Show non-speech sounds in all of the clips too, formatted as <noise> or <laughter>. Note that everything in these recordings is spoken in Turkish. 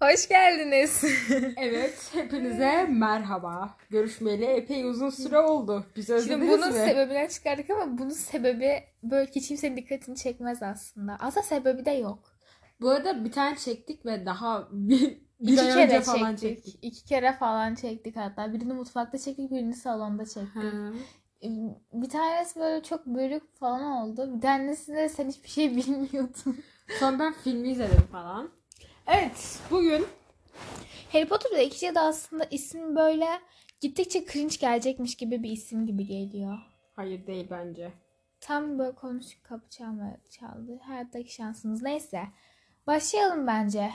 Hoş geldiniz. <laughs> Evet, hepinize merhaba. Görüşmeyeli epey uzun süre oldu. Biz özlediniz Şimdi bunun mi? sebebinden çıkardık ama bunun sebebi böyle hiç kimsenin dikkatini çekmez aslında. Aslında sebebi de yok. Bu arada bir tane çektik ve daha bir, bir İki ay kere önce falan çektik. İki kere falan çektik hatta. Birini mutfakta çektik, birini salonda çektik. Ha. Bir tanesi böyle çok bölük falan oldu. Bir tanesi de sen hiçbir şey <laughs> bilmiyordun. Sonra ben filmi izledim falan. Evet, bugün Harry Potter'da ikinci de aslında isim böyle gittikçe cringe gelecekmiş gibi bir isim gibi geliyor. hayır değil bence. Tam böyle konuştuk kapı çalma çaldı. Hayattaki şansımız neyse. Başlayalım bence.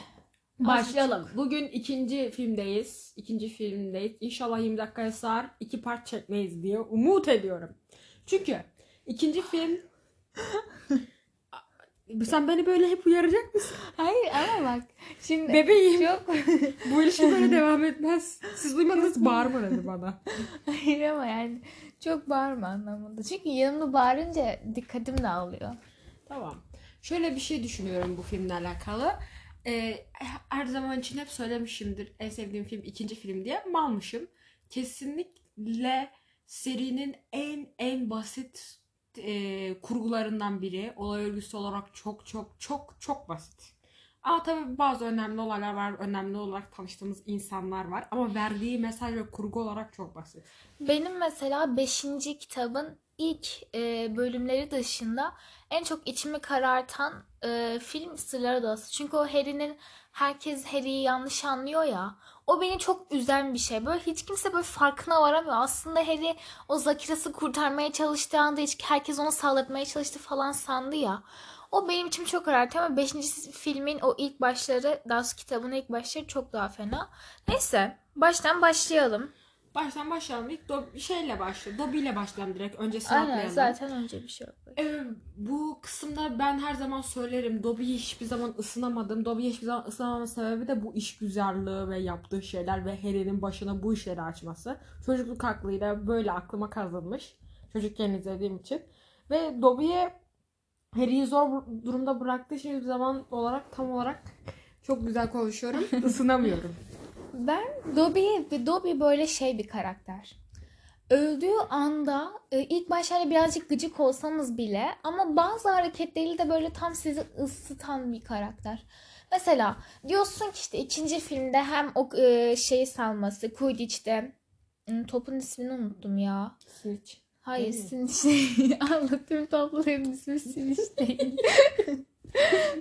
Başlayalım. Bugün ikinci filmdeyiz. İkinci filmdeyiz. İnşallah 20 dakikaya sığar. iki part çekmeyiz diye umut ediyorum. Çünkü ikinci film... <laughs> Sen beni böyle hep uyaracak mısın? Hayır ama bak şimdi Bebeğim. çok <laughs> Bu ilişki böyle <laughs> devam etmez. Siz duymadınız bağırma dedi bana. <laughs> hayır ama yani çok bağırma anlamında. Çünkü yanımda bağırınca dikkatim dağılıyor. Tamam. Şöyle bir şey düşünüyorum bu filmle alakalı. Ee, her zaman için hep söylemişimdir en sevdiğim film ikinci film diye. Malmışım. Kesinlikle serinin en en basit e, kurgularından biri. Olay örgüsü olarak çok çok çok çok basit. Ama tabii bazı önemli olaylar var. Önemli olarak tanıştığımız insanlar var. Ama verdiği mesaj ve kurgu olarak çok basit. Benim mesela 5. kitabın ilk e, bölümleri dışında en çok içimi karartan e, film Sırlar Adası. Çünkü o Harry'nin herkes Harry'i yanlış anlıyor ya. O beni çok üzen bir şey. Böyle hiç kimse böyle farkına varamıyor. Aslında Harry o Zakiras'ı kurtarmaya çalıştığı anda hiç herkes onu saldırtmaya çalıştı falan sandı ya. O benim için çok karartıyor ama 5. filmin o ilk başları, daha kitabın ilk başları çok daha fena. Neyse, baştan başlayalım. Baştan başlayalım. İlk Do- şeyle başlayalım. Dobby ile başlayalım direkt. Öncesini Aynen atlayalım. zaten önce bir şey yok. Ee, bu kısımda ben her zaman söylerim. Dobby'yi hiçbir zaman ısınamadım. Dobby'yi hiçbir zaman ısınamamın sebebi de bu işgüzarlığı ve yaptığı şeyler ve Harry'nin başına bu işleri açması. Çocukluk aklıyla böyle aklıma kazınmış. Çocukken izlediğim için. Ve Dobby'ye Harry'yi zor durumda bıraktığı şey hiçbir zaman olarak tam olarak çok güzel konuşuyorum. <laughs> Isınamıyorum. Ben Dobby ve Dobby böyle şey bir karakter. Öldüğü anda e, ilk başlarda birazcık gıcık olsanız bile ama bazı hareketleriyle de böyle tam sizi ısıtan bir karakter. Mesela diyorsun ki işte ikinci filmde hem o e, şeyi salması Quidditch'te Hmm, topun ismini unuttum ya. Snitch. Hayır Sinmiş değil. <laughs> Anlatayım topların ismi Sinmiş değil.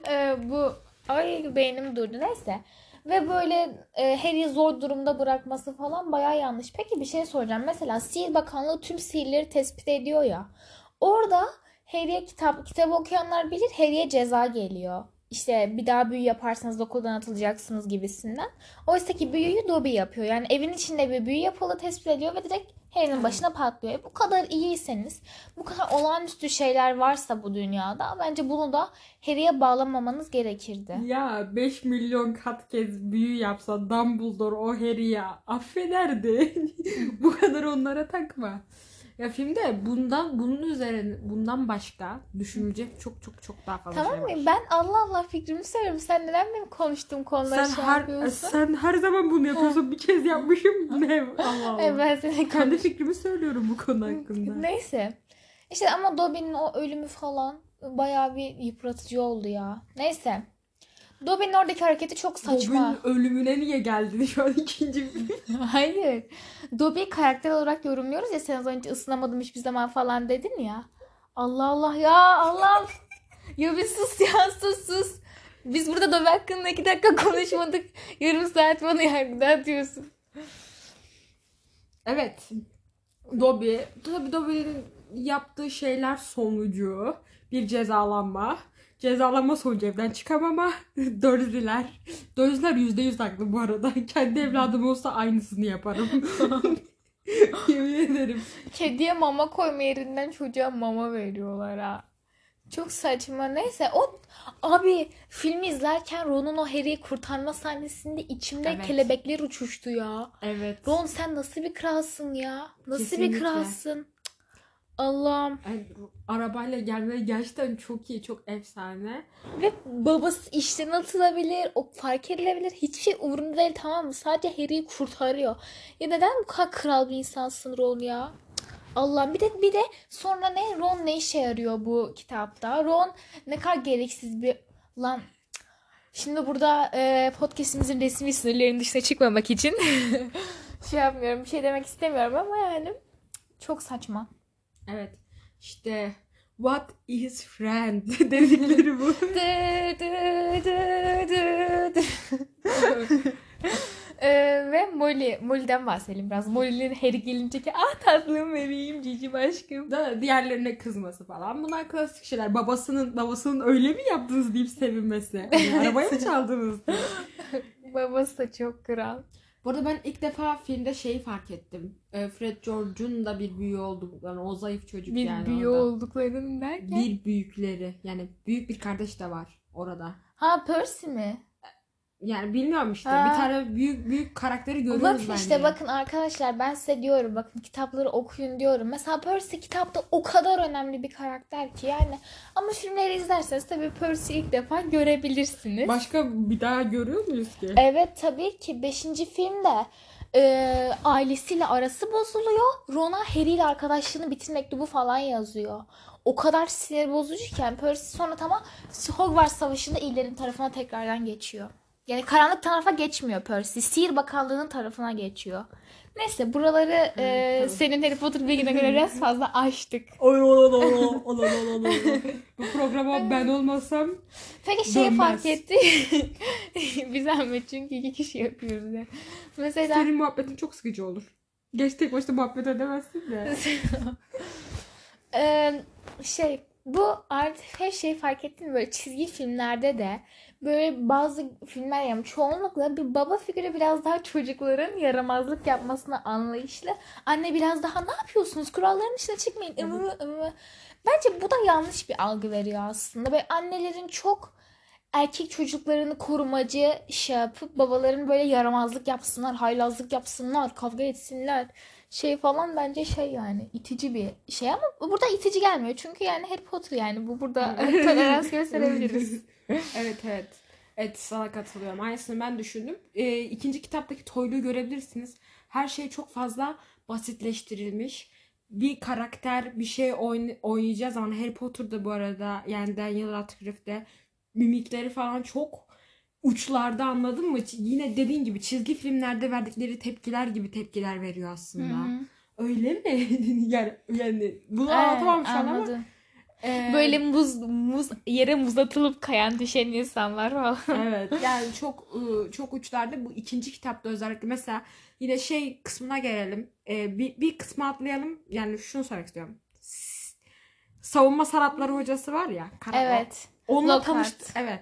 Ee, <laughs> <laughs> bu ay beynim durdu neyse. Ve böyle e, Harry'i zor durumda bırakması falan baya yanlış. Peki bir şey soracağım. Mesela Sihir Bakanlığı tüm sihirleri tespit ediyor ya. Orada Harry'e kitap kitabı okuyanlar bilir Harry'e ceza geliyor. İşte bir daha büyü yaparsanız okuldan atılacaksınız gibisinden. Oysa ki büyüyü Dobby yapıyor. Yani evin içinde bir büyü yapılı tespit ediyor ve direkt Harry'nin başına patlıyor. E, bu kadar iyiyseniz, bu kadar olağanüstü şeyler varsa bu dünyada bence bunu da Harry'e bağlamamanız gerekirdi. Ya 5 milyon kat kez büyü yapsa Dumbledore o Harry'yi affederdi. <laughs> Bu kadar onlara takma. Ya filmde bundan bunun üzerine bundan başka düşünülecek çok çok çok daha fazla Tamam şey var. mı? Ben Allah Allah fikrimi söylüyorum. Sen neden benim konuştuğum konuları Sen şey her yapıyorsun? sen her zaman bunu yapıyorsun. Bir kez yapmışım. Ne? <laughs> Allah Allah. E, ben seninle Kendi fikrimi söylüyorum bu konu hakkında. Neyse. İşte ama Dobby'nin o ölümü falan bayağı bir yıpratıcı oldu ya. Neyse. Dobby'nin oradaki hareketi çok saçma. Bobby'nin ölümüne niye geldin şu an ikinci Hayır. Dobby'yi karakter olarak yorumluyoruz ya sen az önce ısınamadım hiçbir zaman falan dedin ya. Allah Allah ya Allah. ya bir sus ya sus sus. Biz burada Dobby hakkında iki dakika <laughs> konuşmadık. Yarım saat bana yargıda atıyorsun. Evet. Dobby. Tabii Dobby'nin yaptığı şeyler sonucu bir cezalanma. Cezalanma sonucu evden çıkamama. <laughs> Dörzüler yüzde yüz haklı bu arada. <laughs> Kendi evladım olsa aynısını yaparım. <laughs> Yemin ederim. Kediye mama koyma yerinden çocuğa mama veriyorlar ha. Çok saçma. Neyse o abi filmi izlerken Ron'un o Harry'i kurtarma sahnesinde içimde Evet. kelebekler uçuştu ya. Evet. Ron sen nasıl bir kralsın ya? Nasıl bir Kesinlikle. kralsın? Allah'ım. Yani arabayla gelmeleri gerçekten çok iyi, çok efsane. Ve babası işten atılabilir, o fark edilebilir. Hiçbir şey umurunda değil tamam mı? Sadece Harry'i kurtarıyor. Ya neden bu kadar kral bir insansın Ron ya? Allah'ım bir de bir de sonra ne Ron ne işe yarıyor bu kitapta? Ron ne kadar gereksiz bir lan. Şimdi burada e, podcastimizin resmi sınırlarının dışına çıkmamak için <laughs> şey yapmıyorum, bir şey demek istemiyorum ama yani çok saçma. Evet. İşte what is friend <laughs> dedikleri bu. <laughs> <laughs> Ee, ve Molly, Molly'den bahsedelim biraz. Molly'nin Harry gelinceki ah tatlım bebeğim cicim aşkım. da diğerlerine kızması falan. Bunlar klasik şeyler. Babasının babasının öyle mi yaptınız deyip sevinmesi. Yani arabaya mı çaldınız. Babası da çok kral. Bu arada ben ilk defa filmde şeyi fark ettim. Ee, Fred George'un da bir büyüğü olduklarını, o zayıf çocuk Bir yani büyü orada. olduklarının derken. Bir büyükleri. Yani büyük bir kardeş de var orada. Ha Percy mi? Yani bilmiyorum işte. Ha. Bir tane büyük büyük karakteri görüyoruz Bakın bence. işte bakın arkadaşlar ben size diyorum bakın kitapları okuyun diyorum. Mesela Percy kitapta o kadar önemli bir karakter ki yani. Ama filmleri izlerseniz tabii Percy'yi ilk defa görebilirsiniz. Başka bir daha görüyor muyuz ki? Evet tabii ki 5. filmde e, ailesiyle arası bozuluyor. Ron'a Harry ile arkadaşlığını bitir mektubu falan yazıyor. O kadar sinir bozucuken Percy sonra tamam Hogwarts Savaşı'nda iyilerin tarafına tekrardan geçiyor. Yani karanlık tarafa geçmiyor Percy. Sihir Bakanlığı'nın tarafına geçiyor. Neyse buraları e, tamam. senin Harry Potter bilgine göre biraz fazla <laughs> açtık. Oy, oy, oy. Bu programa ben olmasam Peki şeyi Dönmez. fark etti. <laughs> Bir zahmet çünkü iki kişi yapıyoruz ya. Mesela senin muhabbetin çok sıkıcı olur. Geç tek başına muhabbet edemezsin de. <laughs> Eee, şey bu artık her şeyi fark ettin mi? Böyle çizgi filmlerde de böyle bazı filmler yani çoğunlukla bir baba figürü biraz daha çocukların yaramazlık yapmasına anlayışlı. Anne biraz daha ne yapıyorsunuz? Kuralların dışına çıkmayın. Ivı, ıvı. Bence bu da yanlış bir algı veriyor aslında. Böyle annelerin çok erkek çocuklarını korumacı şey yapıp babaların böyle yaramazlık yapsınlar, haylazlık yapsınlar, kavga etsinler şey falan bence şey yani itici bir şey ama burada itici gelmiyor. Çünkü yani Harry Potter yani bu burada <laughs> tolerans gösterebiliriz. <laughs> evet evet. Evet sana katılıyorum. Aynısını ben düşündüm. Ee, ikinci kitaptaki toyluğu görebilirsiniz. Her şey çok fazla basitleştirilmiş. Bir karakter bir şey oyn- oynayacağı zaman Harry Potter'da bu arada yani Daniel Radcliffe'de mimikleri falan çok uçlarda anladın mı? Yine dediğin gibi çizgi filmlerde verdikleri tepkiler gibi tepkiler veriyor aslında. Hı hı. Öyle mi? <laughs> yani yani bunu Evet, anlatamam şu an ama. Ee, Böyle muz muz yere muz atılıp kayan düşen insanlar falan. Evet <laughs> yani çok ıı, çok uçlarda bu ikinci kitapta özellikle mesela yine şey kısmına gelelim Ee, bir, bir kısmı atlayalım yani şunu sormak istiyorum savunma sanatları hocası var ya Kara- evet. onunla Lockhart. tanıştı evet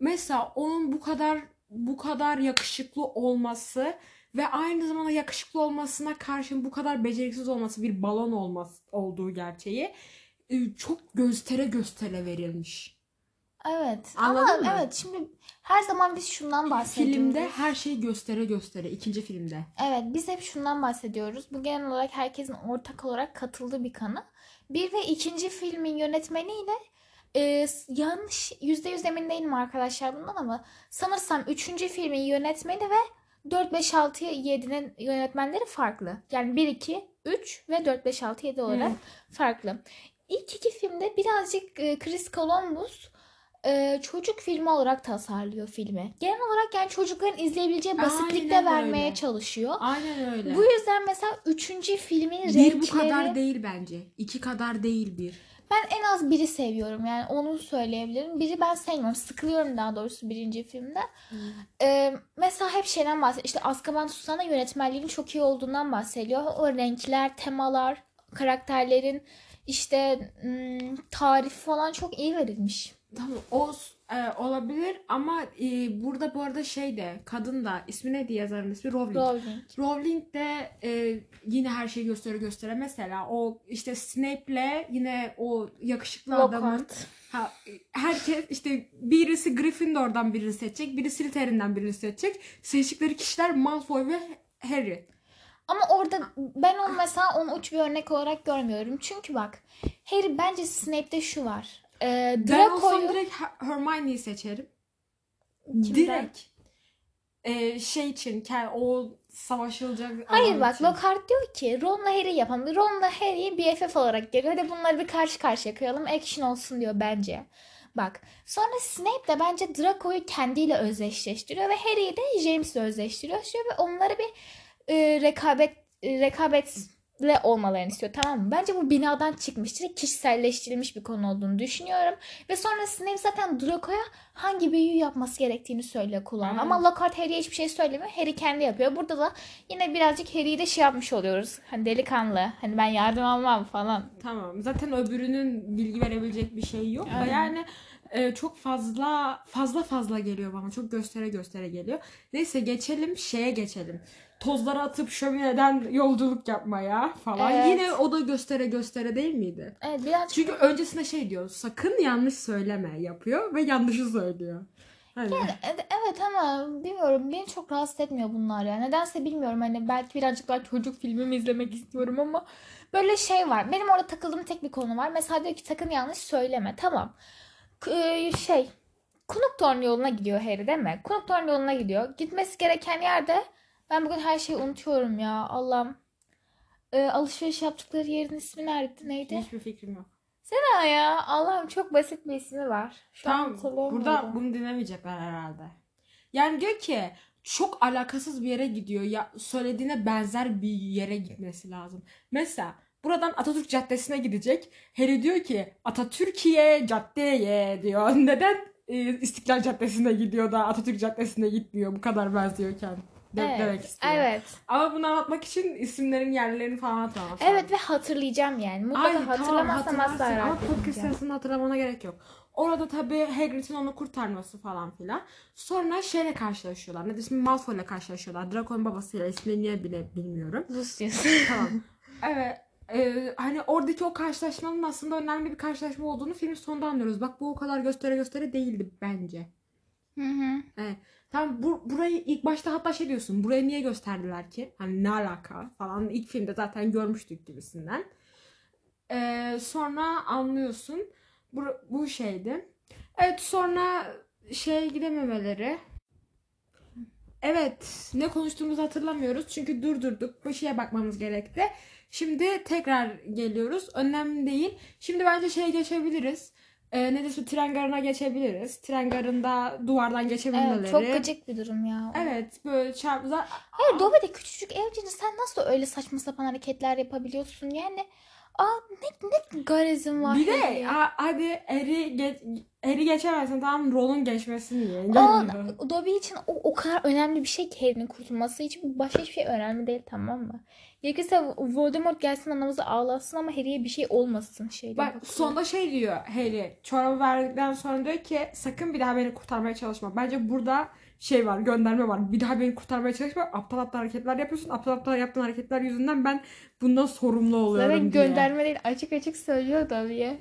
mesela onun bu kadar bu kadar yakışıklı olması ve aynı zamanda yakışıklı olmasına karşın bu kadar beceriksiz olması bir balon olması olduğu gerçeği çok göstere göstere verilmiş. Evet. Anladın Ama mı? evet şimdi her zaman biz şundan bahsediyoruz. Filmde her şeyi göstere göstere ikinci filmde. Evet biz hep şundan bahsediyoruz. Bu genel olarak herkesin ortak olarak katıldığı bir kanı. Bir ve ikinci filmin yönetmeniyle e, yanlış yüzde yüz emin değilim arkadaşlar bundan ama sanırsam üçüncü filmin yönetmeni ve 4, 5, 6, 7'nin yönetmenleri farklı. Yani 1, 2, 3 ve 4, 5, 6, 7 olarak farklı. İlk iki filmde birazcık e, Chris Columbus e, çocuk filmi olarak tasarlıyor filmi. Genel olarak yani çocukların izleyebileceği basitlikte Aynen vermeye öyle. çalışıyor. Aynen öyle. Bu yüzden mesela üçüncü filmin bir renkleri bu kadar değil bence. İki kadar değil bir. ben en az biri seviyorum yani onu söyleyebilirim. Biri ben sevmiyorum. Sıkılıyorum daha doğrusu birinci filmde. Ee, mesela hep şeyden bahsediyor. İşte Azkaban Tutsağı'nda yönetmenliğinin çok iyi olduğundan bahsediyor. O renkler, temalar, karakterlerin işte ım, tarifi falan çok iyi verilmiş. Tamam o e, olabilir ama e, burada bu arada şey de kadın da ismi neydi yazarın ismi Rowling. Rowling. Rowling de e, yine her şeyi göstere göstere mesela o işte Snape'le yine o yakışıklı adamın Lockhart. ha, herkes işte birisi Gryffindor'dan birini seçecek, biri Slytherin'den birini seçecek. Seçtikleri kişiler Malfoy ve Harry. Ama orada ben onu mesela onu uç bir örnek olarak görmüyorum. Çünkü bak Harry bence Snape'de şu var. Ee, Ben olsam Draco'yu direkt Her- Hermione'yi seçerim. Kimden? Direkt. Ee, şey için ke- o savaşılacak Hayır alan bak için. Lockhart diyor ki Ron'la Harry yapalım. Ron'la Harry'i BFF olarak geliyor. Hadi bunları bir karşı karşıya koyalım. Action olsun diyor bence. Bak sonra Snape de bence Draco'yu kendiyle özdeşleştiriyor ve Harry'i de James'le özdeştiriyor ve onları bir e, rekabet e, rekabetle olmalarını istiyor tamam mı? Bence bu binadan çıkmıştır. Kişiselleştirilmiş bir konu olduğunu düşünüyorum. Ve sonra Snape zaten Draco'ya hangi büyüyü yapması gerektiğini söylüyor kulağına. Evet. Ama Lockhart Harry'e hiçbir şey söylemiyor. Harry kendi yapıyor. Burada da yine birazcık Harry'i de şey yapmış oluyoruz. Hani delikanlı. Hani ben yardım almam falan. Tamam. Zaten öbürünün bilgi verebilecek bir şey yok. da Aynen. Yani e, çok fazla fazla fazla geliyor bana. Çok göstere göstere geliyor. Neyse geçelim şeye geçelim. Tozları atıp şömineden yolculuk yapmaya falan. Evet. Yine o da göstere göstere değil miydi? Evet birazcık Çünkü öncesinde şey diyor. Sakın yanlış söyleme yapıyor ve yanlışı söylüyor. Hani. Evet, evet ama bilmiyorum beni çok rahatsız etmiyor bunlar ya. Nedense bilmiyorum hani belki birazcık daha çocuk filmi mi izlemek istiyorum ama böyle şey var. Benim orada takıldığım tek bir konu var. Mesela diyor ki sakın yanlış söyleme. Tamam. K- e, şey Kunuktorn yoluna gidiyor Harry değil mi? Kunuktorn yoluna gidiyor. Gitmesi gereken yerde ben bugün her şeyi unutuyorum ya. Allah'ım. E, alışveriş yaptıkları yerin ismi nerede? Neydi? Hiçbir fikrim yok. Sena ya. Allah'ım çok basit bir ismi var. Şu Tamam. Burada bunu dinlemeyecekler herhalde. Yani diyor ki çok alakasız bir yere gidiyor. Ya söylediğine benzer bir yere gitmesi lazım. Mesela buradan Atatürk Caddesi'ne gidecek. Harry diyor ki Atatürkiye caddeye diyor. <laughs> Neden e, İstiklal Caddesi'ne gidiyor da Atatürk Caddesi'ne gitmiyor bu kadar benziyorken? De- Evet. demek istiyor. Evet. Ama bunu anlatmak için isimlerin yerlerini falan hatırlamak Evet ve hatırlayacağım yani. Mutlaka Ay, tamam, hatırlamazsam asla hatırlarsın. Ama podcast sırasında hatırlamana gerek yok. Orada tabii Hagrid'in onu kurtarması falan filan. Sonra şeyle karşılaşıyorlar. Ne ismi Malfoy'la karşılaşıyorlar. Draco'nun babasıyla ismini niye bile bilmiyorum. Lucius. tamam. Evet. e, hani oradaki o karşılaşmanın aslında önemli bir karşılaşma olduğunu filmin sonunda anlıyoruz. Bak bu o kadar göstere göstere değildi bence. Hı hı. Evet. Tamam bu, burayı ilk başta hatta şey diyorsun. Burayı niye gösterdiler ki? Hani ne alaka falan. İlk filmde zaten görmüştük gibisinden. Ee, sonra anlıyorsun. Bu, bu şeydi. Evet sonra şey gidememeleri. Evet ne konuştuğumuzu hatırlamıyoruz. Çünkü durdurduk. Bir şeye bakmamız gerekti. Şimdi tekrar geliyoruz. Önemli değil. Şimdi bence şeye geçebiliriz. Ee, ne desem tren garına geçebiliriz. Tren garında duvardan geçebilmeleri. Evet, çok gıcık bir durum ya. Evet böyle çarpıza Hayır Dobby'de küçücük evcini sen nasıl öyle saçma sapan hareketler yapabiliyorsun? Yani aa ne, ne garezin var. bir de ha- hadi eri geç, eri geçemezsin tamam Ron'un geçmesini diye. Aa. Dobby için o, o kadar önemli bir şey ki Harry'nin kurtulması için başka hiçbir şey önemli değil tamam mı? Gerekirse Voldemort gelsin anamızı ağlasın ama Harry'e bir şey olmasın şeyde. Bak sonda şey diyor Harry çorabı verdikten sonra diyor ki sakın bir daha beni kurtarmaya çalışma. Bence burada şey var gönderme var. Bir daha beni kurtarmaya çalışma. Aptal aptal hareketler yapıyorsun. Aptal aptal yaptığın hareketler yüzünden ben bundan sorumlu oluyorum Zaten diye. gönderme değil açık açık söylüyor Dobby'ye.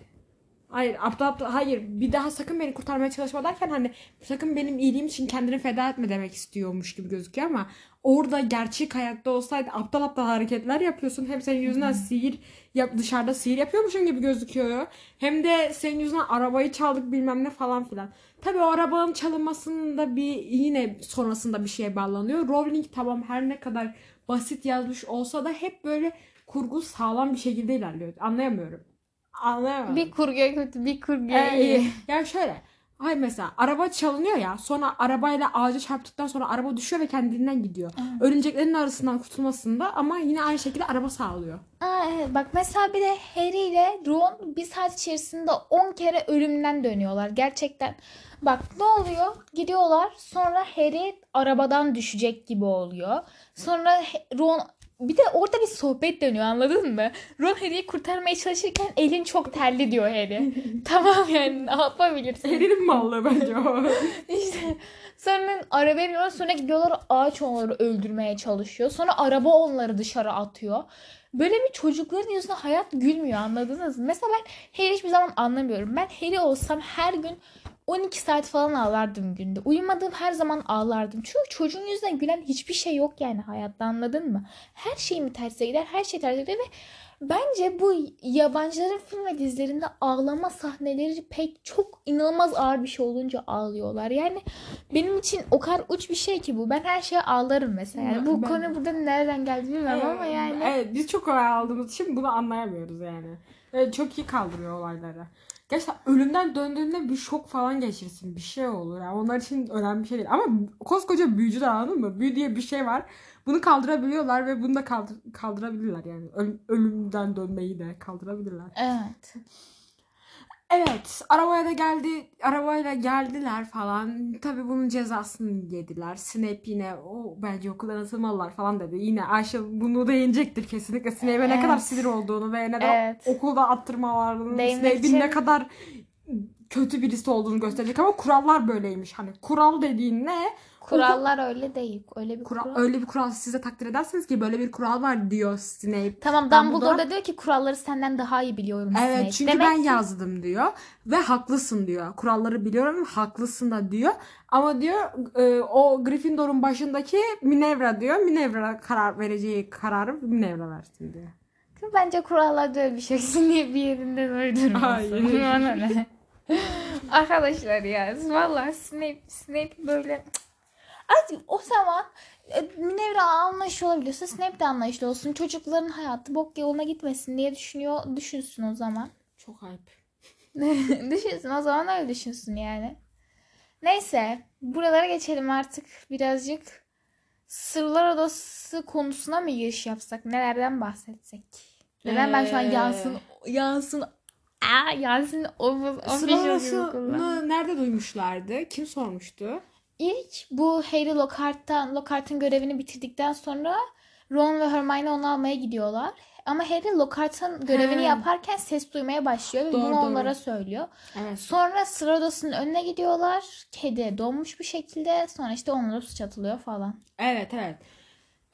Hayır aptal aptal hayır bir daha sakın beni kurtarmaya çalışma derken hani sakın benim iyiliğim için kendini feda etme demek istiyormuş gibi gözüküyor ama orada gerçek hayatta olsaydı aptal aptal hareketler yapıyorsun hem senin yüzünden sihir yap dışarıda sihir yapıyormuşsun gibi gözüküyor hem de senin yüzünden arabayı çaldık bilmem ne falan filan. Tabii o arabanın çalınmasında bir yine sonrasında bir şeye bağlanıyor. Rowling tamam her ne kadar basit yazmış olsa da hep böyle kurgu sağlam bir şekilde ilerliyor. Anlayamıyorum. Anlayamıyorum. Bir kurguya kötü bir kurguya Ee, iyi. yani şöyle. Hay mesela araba çalınıyor ya sonra arabayla ağaca çarptıktan sonra araba düşüyor ve kendinden gidiyor. Örümceklerin arasından kurtulmasında ama yine aynı şekilde araba sağlıyor. Aa, evet. Bak mesela bir de Harry ile Ron bir saat içerisinde 10 kere ölümden dönüyorlar. Gerçekten. Bak ne oluyor? Gidiyorlar sonra Harry arabadan düşecek gibi oluyor. Sonra Ron bir de orada bir sohbet dönüyor anladın mı? Ron Harry'i kurtarmaya çalışırken elin çok terli diyor Harry. <laughs> tamam yani ne yapabilirsin? Harry'nin mallığı bence o. <laughs> İşte sonra araba biniyorlar sonra gidiyorlar ağaç onları öldürmeye çalışıyor. Sonra araba onları dışarı atıyor. Böyle bir çocukların yüzüne hayat gülmüyor anladınız mı? Mesela ben Harry hiçbir zaman anlamıyorum. Ben Harry olsam her gün 12 saat falan ağlardım günde. Uyumadığım her zaman ağlardım. Çünkü çocuğun yüzünden gülen hiçbir şey yok yani hayatta anladın mı? Her şey mi terse gider, her şey terse gider ve bence bu yabancıların film ve dizilerinde ağlama sahneleri pek çok inanılmaz ağır bir şey olunca ağlıyorlar. Yani benim için o kadar uç bir şey ki bu. Ben her şeye ağlarım mesela. Yani bu Ben- konu burada nereden geldi bilmiyorum ama yani. Evet biz çok olay aldığımız için bunu anlayamıyoruz yani. Evet, çok iyi kaldırıyor olayları. Gerçekten ölümden döndüğünde bir şok falan geçirsin. Bir şey olur. Yani onlar için önemli bir şey değil. Ama koskoca büyücüler anladın mı? Büyü diye bir şey var. Bunu kaldırabiliyorlar ve bunu da kaldır kaldırabilirler yani. Öl- ölümden dönmeyi de kaldırabilirler. Evet. Evet, arabaya da geldi, arabayla geldiler falan. Tabii bunun cezasını yediler. Snape yine o bence okuldan atılmalılar falan dedi. Yine Ayşe bunu da yenecektir kesinlikle. Snape'e ne Evet. kadar sinir olduğunu ve neden Evet. okulda attırmalarının Değinmek Snape'in için- ne kadar kötü birisi olduğunu gösterecek ama kurallar böyleymiş. Hani kural dediğin ne? Kurallar öyle değil. Öyle bir Kural, kural. öyle bir kural siz de takdir edersiniz ki böyle bir kural var diyor Snape. Tamam Dumbledore- Dumbledore da diyor ki kuralları senden daha iyi biliyorum Evet Snape. çünkü Demek ben ki- yazdım diyor ve haklısın diyor. Kuralları biliyorum haklısın da diyor. Ama diyor e, o Gryffindor'un başındaki Minerva diyor. Minerva karar vereceği kararı Minerva versin diyor. Bence kurallarda öyle bir şey <laughs> diye bir yerinden uydurmasın. Hayır. <laughs> Arkadaşlar ya vallahi Snape, Snape böyle Ay, o zaman e, Minerva anlayışlı olabiliyorsa Snape de anlayışlı olsun. Çocukların hayatı bok yoluna gitmesin diye düşünüyor. Düşünsün o zaman. Çok ayıp. <laughs> düşünsün o zaman öyle düşünsün yani. Neyse buralara geçelim artık birazcık. Sırlar Odası konusuna mı giriş yapsak? Nelerden bahsetsek? Neden ben şu an Ee, Yansın Yansın Aa, Yasin o, o Sıralamasını nerede duymuşlardı? Kim sormuştu? İlk bu Harry Lockhart'tan Lockhart'ın görevini bitirdikten sonra Ron ve Hermione onu almaya gidiyorlar. Ama Harry Lockhart'ın görevini He. yaparken ses duymaya başlıyor ve Doğru, bunu doğru. onlara söylüyor. Evet. Sonra sıra odasının önüne gidiyorlar. Kedi donmuş bir şekilde. Sonra işte onlara suç atılıyor falan. Evet evet.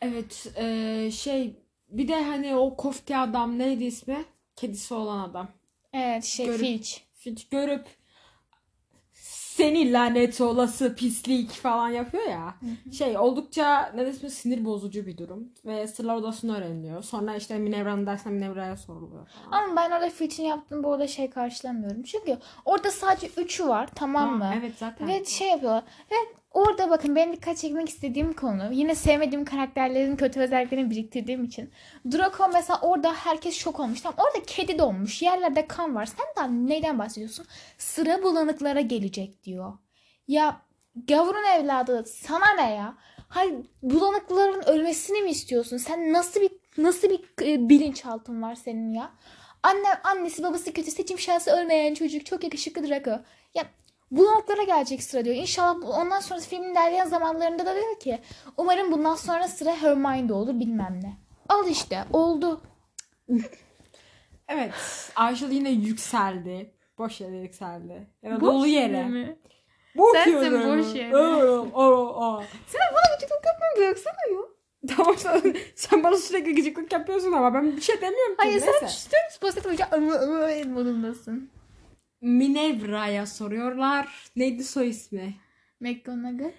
Evet e, şey bir de hani o kofte adam neydi ismi? Kedisi olan adam. Evet şey Görüp- Filch. Hiç görüp seni lanet olası pislik falan yapıyor ya. Şey oldukça ne desem sinir bozucu bir durum. Ve sırlar odasını öğreniyor. Sonra işte Minevra'nın dersine Minevra'ya soruluyor falan. Ama ben orada Filch'in yaptığını bu arada şey karşılamıyorum. Çünkü orada sadece üçü var tamam mı? Ha, Evet zaten. Ve şey yapıyorlar. Ve orada bakın benim dikkat çekmek istediğim konu. Yine sevmediğim karakterlerin kötü özelliklerini biriktirdiğim için. Draco mesela orada herkes şok olmuş. Tamam orada kedi donmuş. Yerlerde kan var. Sen daha neyden bahsediyorsun? Sıra bulanıklara gelecek diyor. Ya gavurun evladı sana ne ya? Hayır bulanıkların ölmesini mi istiyorsun? Sen nasıl bir nasıl bir e, bilinçaltın var senin ya? Anne annesi babası kötü seçim şansı ölmeyen çocuk çok yakışıklı Draco. Ya bulanıklara gelecek sıra diyor. İnşallah ondan sonra filmin ilerleyen zamanlarında da diyor ki umarım bundan sonra sıra Hermione'de olur bilmem ne. Al işte oldu. <laughs> Evet. Ayşe yine yükseldi. Boş yere yükseldi. Ya da Boş dolu yere mi? Boş Sensin yere. boş yere. Aa, aa, aa. Bana gıcıklık yapma bıraksana ya. Tamam sen, sen bana sürekli gıcıklık yapıyorsun ama ben bir şey demiyorum ki. Hayır sen Neyse. sürekli pozitif olunca ımı ımı modundasın. Minevra'ya soruyorlar. Neydi soy ismi? McGonagall.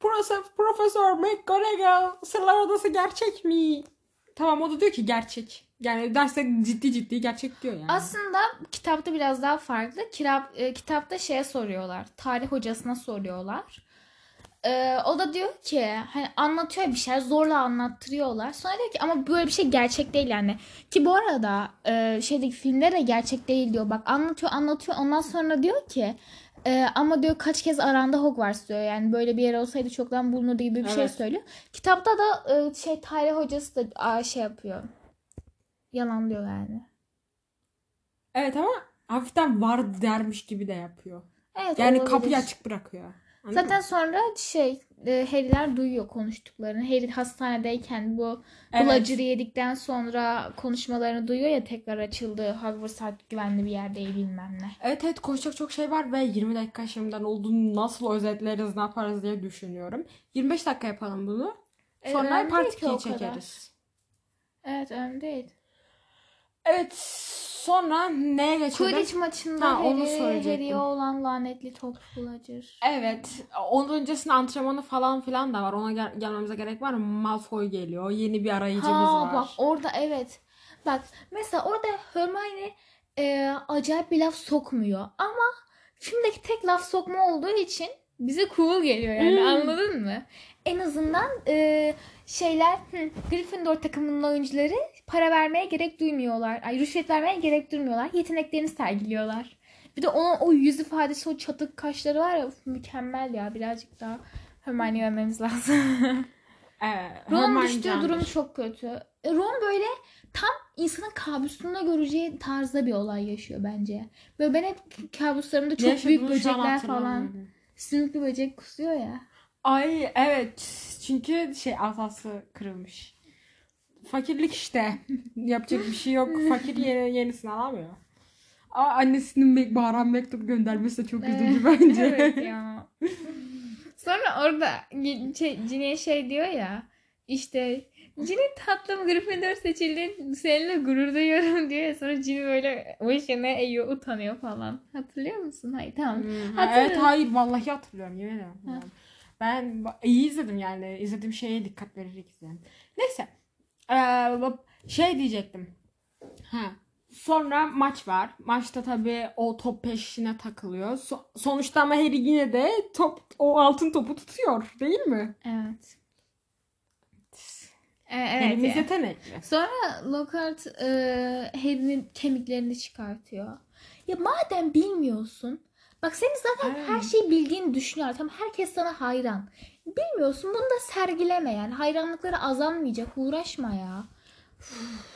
Profesör, Profesör McGonagall Sırlar Odası gerçek mi? Tamam o da diyor ki gerçek. Yani derste ciddi ciddi gerçek diyor yani. Aslında kitapta biraz daha farklı. Kitap, e, kitapta şeye soruyorlar. Tarih hocasına soruyorlar. E, o da diyor ki hani anlatıyor bir şeyler zorla anlattırıyorlar. Sonra diyor ki ama böyle bir şey gerçek değil yani. Ki bu arada e, şeydeki filmde de gerçek değil diyor. Bak anlatıyor anlatıyor ondan sonra diyor ki e, ama diyor kaç kez aranda Hogwarts diyor. Yani böyle bir yer olsaydı çoktan bulunurdu gibi bir şey Evet. söylüyor. Kitapta da e, şey tarih hocası da aa, şey yapıyor. Yalanlıyor yani. Evet ama hafiften var dermiş gibi de yapıyor. Evet, Yani olabilir. kapıyı açık bırakıyor. Anladın Zaten mı? sonra şey e, Harry'ler duyuyor konuştuklarını. Harry hastanedeyken bu Evet. bulacırı yedikten sonra konuşmalarını duyuyor ya tekrar açıldı. Hogwarts artık güvenli bir yer değil bilmem ne. Evet evet konuşacak çok şey var ve 20 dakika şimdiden olduğunu nasıl özetleriz ne yaparız diye düşünüyorum. 25 dakika yapalım bunu. E, Sonra önemli part değil ki o 2'yi kadar. çekeriz. Evet önemli değil. Evet Sonra neye geçelim? Quidditch maçında Ha, onu. Harry'e olan lanetli top bulacır. Evet. Onun öncesinde antrenmanı falan filan da var. Ona gel- gelmemize gerek var mı? Malfoy geliyor. Yeni bir arayıcımız Ha var. bak orada evet. Bak mesela orada Hermione e, acayip bir laf sokmuyor. Ama filmdeki tek laf sokma olduğu için bize cool geliyor yani Hmm. anladın mı? En azından e, şeyler hı, Gryffindor takımının oyuncuları para vermeye gerek duymuyorlar. Ay rüşvet vermeye gerek duymuyorlar. Yeteneklerini sergiliyorlar. Bir de onun o yüz ifadesi, o çatık kaşları var ya mükemmel ya. Birazcık daha Hermione'yi övmemiz lazım. <laughs> Evet. Ron düştüğü candır. durum çok kötü. E, Ron böyle tam insanın kabusunda göreceği tarzda bir olay yaşıyor bence. Böyle ben hep kabuslarımda çok büyük yaşadığını an böcekler falan. Sümüklü böcek kusuyor ya. Ay evet. Çünkü şey asası kırılmış. Fakirlik işte. <laughs> Yapacak bir şey yok. <laughs> Fakir yeni, yenisini alamıyor. Ama annesinin me- bağıran mektup göndermesi de çok üzücü bence. evet ya. <laughs> Sonra orada şey, Ginny'e şey diyor ya. İşte Ginny tatlım Gryffindor seçildin. Seninle gurur duyuyorum diyor ya. Sonra Ginny böyle başına eğiyor utanıyor falan. Hatırlıyor musun? Hayır tamam. Hmm, evet hayır vallahi hatırlıyorum yemin ederim. Ha. Ben iyi izledim yani. izlediğim şeye dikkat vererek izledim. Neyse. Ee, şey diyecektim. Ha. Sonra maç var. Maçta tabii o top peşine takılıyor. So- sonuçta ama Harry yine de top o altın topu tutuyor, değil mi? Evet. E, evet. Harry'miz yani. yetenekli. Sonra Lockhart e, Harry'nin kemiklerini çıkartıyor. Ya madem bilmiyorsun. Bak senin zaten Evet. her şeyi bildiğini düşünüyor. Tamam herkes sana hayran. Bilmiyorsun bunu da sergileme yani. Hayranlıkları azalmayacak. Uğraşma ya.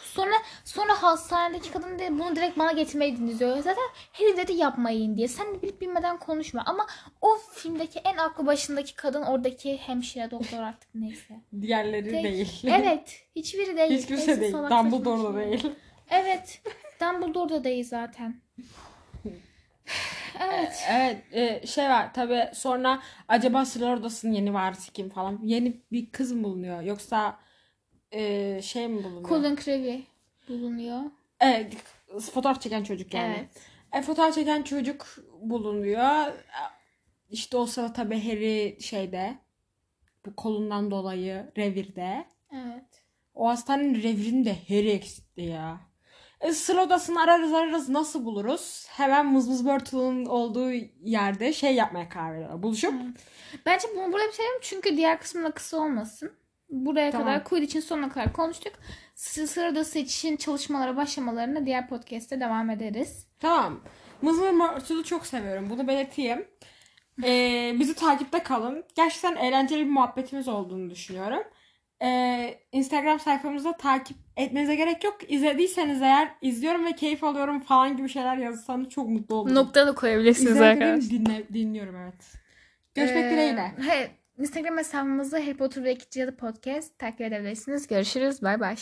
Sonra sonra hastanedeki kadın de bunu direkt bana getirmeyi diyor. Zaten Harry dedi yapmayın diye. Sen de bilip bilmeden konuşma. Ama o filmdeki en aklı başındaki kadın oradaki hemşire doktor artık neyse. <laughs> Diğerleri Tek- değil. Evet. Hiçbiri değil. Hiç kimse Hepsi değil. Dumbledore da şey. değil. Evet. Dumbledore da değil zaten. <laughs> Evet. Evet e, şey var tabii sonra acaba Sırlar Odası'nın yeni varisi kim falan. Yeni bir kız mı bulunuyor yoksa e, şey mi bulunuyor? Colin Creevy bulunuyor. Evet fotoğraf çeken çocuk yani. Evet. E, fotoğraf çeken çocuk bulunuyor. E, İşte o sırada tabii Harry şeyde bu kolundan dolayı revirde. Evet. O hastanenin revirini de Harry eksiltti ya. E, sır odasını ararız ararız nasıl buluruz? Hemen Mızmız Myrtle'ın olduğu yerde şey yapmaya karar veriyorlar. Buluşup Bence bunu buraya bitirelim çünkü diğer kısmında kısa olmasın. Buraya Tamam. kadar Quidditch'in sonuna kadar konuştuk. Sı- Sırada seçişin çalışmalara başlamalarına diğer podcast'te devam ederiz. Tamam. Mızmır Myrtle'ı çok seviyorum. Bunu belirteyim. Ee, <laughs> bizi takipte kalın. Gerçekten eğlenceli bir muhabbetimiz olduğunu düşünüyorum. Ee, Instagram sayfamızda takip etmenize gerek yok. İzlediyseniz eğer izliyorum ve keyif alıyorum falan gibi şeyler yazırsanız çok mutlu olurum. Nokta da koyabilirsiniz İzledim, dinle, dinliyorum evet. Görüşmek Ee, dileğiyle. He, Instagram hesabımızda Harry Potter ve Podcast takip edebilirsiniz. Görüşürüz. Bay bay.